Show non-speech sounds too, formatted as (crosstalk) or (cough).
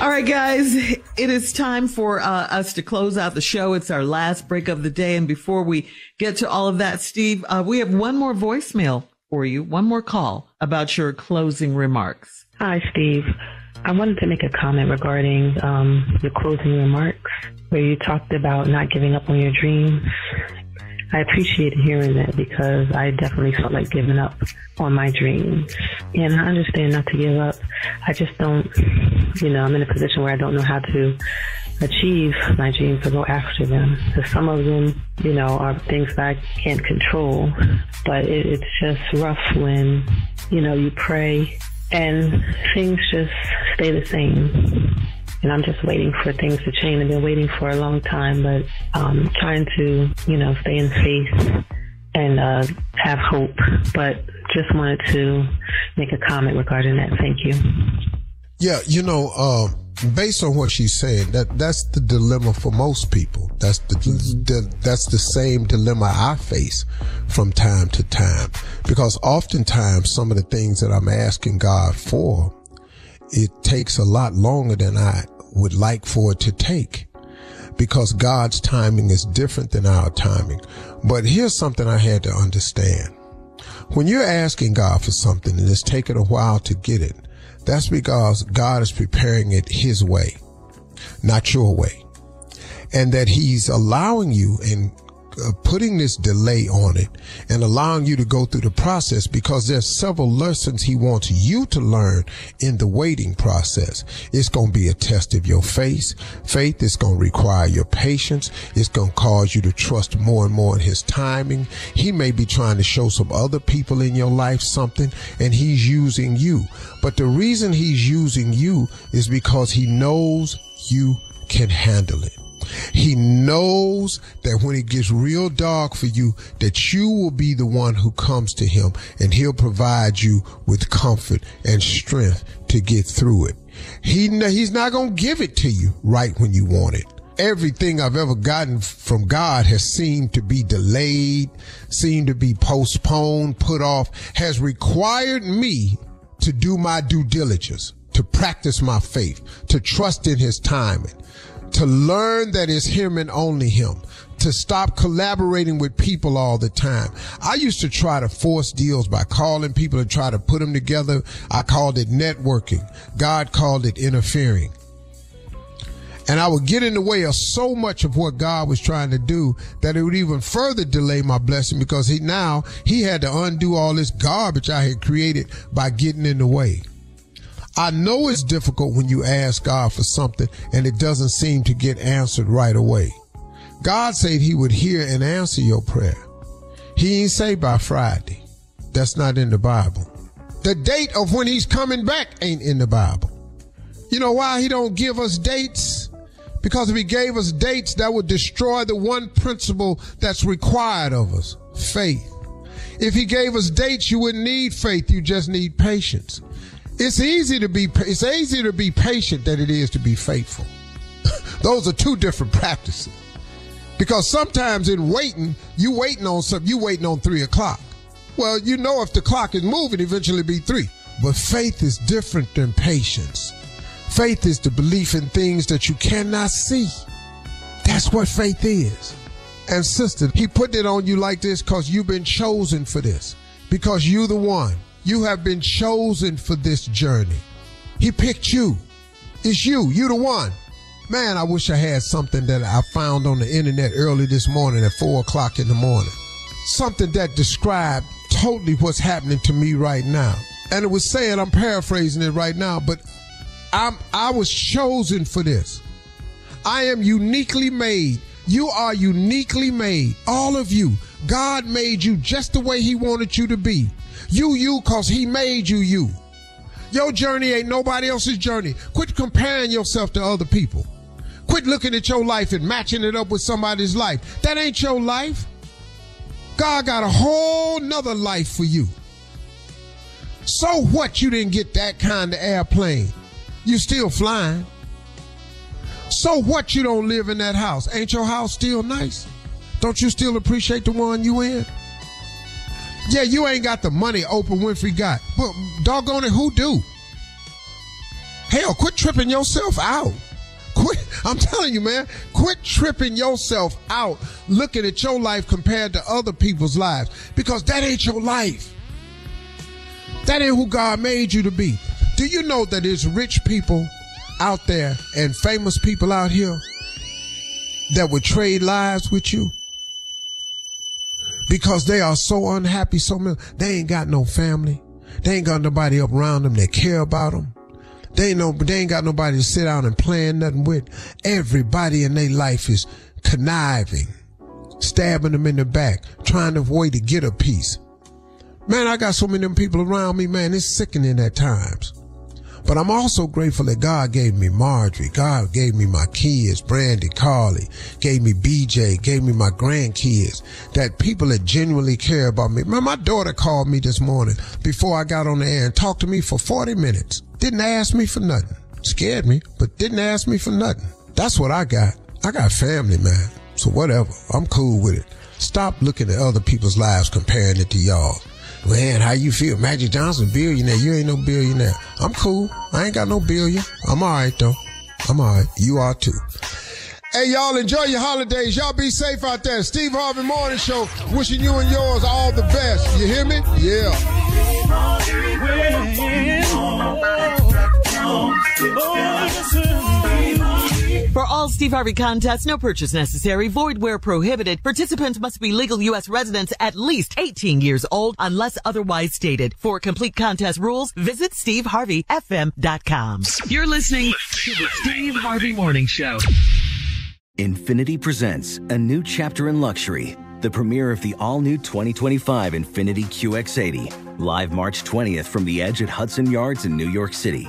All right, guys, it is time for uh, us to close out the show. It's our last break of the day. And before we get to all of that, Steve, uh, we have one more voicemail for you, one more call about your closing remarks. Hi, Steve. I wanted to make a comment regarding um, your closing remarks where you talked about not giving up on your dreams. I appreciated hearing that because I definitely felt like giving up on my dreams. And I understand not to give up. I just don't, you know, I'm in a position where I don't know how to achieve my dreams or go after them. So some of them, you know, are things that I can't control, but it, it's just rough when, you know, you pray and things just stay the same. And I'm just waiting for things to change. I've been waiting for a long time, but um, trying to, you know, stay in faith and uh, have hope. But just wanted to make a comment regarding that. Thank you. Yeah, you know, uh, based on what she's saying, that that's the dilemma for most people. That's the, the that's the same dilemma I face from time to time because oftentimes some of the things that I'm asking God for, it takes a lot longer than I would like for it to take because God's timing is different than our timing. But here's something I had to understand. When you're asking God for something and it's taking a while to get it, that's because God is preparing it His way, not your way. And that He's allowing you and uh, putting this delay on it and allowing you to go through the process because there's several lessons he wants you to learn in the waiting process. It's going to be a test of your faith. Faith is going to require your patience. It's going to cause you to trust more and more in his timing. He may be trying to show some other people in your life something and he's using you. But the reason he's using you is because he knows you can handle it. He knows that when it gets real dark for you, that you will be the one who comes to him and he'll provide you with comfort and strength to get through it. He, he's not going to give it to you right when you want it. Everything I've ever gotten from God has seemed to be delayed, seemed to be postponed, put off, has required me to do my due diligence, to practice my faith, to trust in his timing to learn that it's him and only him, to stop collaborating with people all the time. I used to try to force deals by calling people and try to put them together. I called it networking. God called it interfering. And I would get in the way of so much of what God was trying to do that it would even further delay my blessing because he now he had to undo all this garbage I had created by getting in the way. I know it's difficult when you ask God for something and it doesn't seem to get answered right away. God said he would hear and answer your prayer. He ain't say by Friday. That's not in the Bible. The date of when he's coming back ain't in the Bible. You know why he don't give us dates? Because if he gave us dates, that would destroy the one principle that's required of us, faith. If he gave us dates, you wouldn't need faith. You just need patience. It's easy to be, it's easier to be patient than it is to be faithful. (laughs) Those are two different practices. Because sometimes in waiting, you waiting on something, you waiting on three o'clock. Well, you know if the clock is moving, eventually be three. But faith is different than patience. Faith is the belief in things that you cannot see. That's what faith is. And sister, he put it on you like this because you've been chosen for this. Because you the one. You have been chosen for this journey. He picked you. It's you. You the one. Man, I wish I had something that I found on the internet early this morning at four o'clock in the morning. Something that described totally what's happening to me right now. And it was saying, I'm paraphrasing it right now, but I'm, I was chosen for this. I am uniquely made. You are uniquely made. All of you. God made you just the way he wanted you to be. You, you, cause he made you, you. Your journey ain't nobody else's journey. Quit comparing yourself to other people. Quit looking at your life and matching it up with somebody's life. That ain't your life. God got a whole nother life for you. So what you didn't get that kind of airplane? You still flying. So what you don't live in that house? Ain't your house still nice? Don't you still appreciate the one you in? Yeah, you ain't got the money Oprah Winfrey got. But doggone it, who do? Hell, quit tripping yourself out. Quit, (laughs) I'm telling you, man, quit tripping yourself out looking at your life compared to other people's lives because that ain't your life. That ain't who God made you to be. Do you know that there's rich people out there and famous people out here that would trade lives with you? Because they are so unhappy, so many, they ain't got no family. They ain't got nobody up around them that care about them. They ain't no, they ain't got nobody to sit down and plan nothing with. Everybody in their life is conniving, stabbing them in the back, trying to avoid to get a piece. Man, I got so many people around me, man, it's sickening at times. But I'm also grateful that God gave me Marjorie. God gave me my kids, Brandi, Karli, gave me BJ, gave me my grandkids, that people that genuinely care about me. Man, my daughter called me this morning before I got on the air and talked to me for 40 minutes. Didn't ask me for nothing. Scared me, but didn't ask me for nothing. That's what I got. I got family, man. So whatever. I'm cool with it. Stop looking at other people's lives comparing it to y'all. Man, how you feel? Magic Johnson, billionaire. You ain't no billionaire. I'm cool. I ain't got no billion. I'm all right, though. I'm all right. You are too. Hey, y'all, enjoy your holidays. Y'all be safe out there. Steve Harvey Morning Show, wishing you and yours all the best. You hear me? Yeah. For all Steve Harvey contests, no purchase necessary, void where prohibited. Participants must be legal U.S. residents at least 18 years old unless otherwise stated. For complete contest rules, visit SteveHarveyFM.com. You're listening to the Steve Harvey Morning Show. Infiniti presents a new chapter in luxury, the premiere of the all new 2025 Infiniti QX80, live March 20th from the edge at Hudson Yards in New York City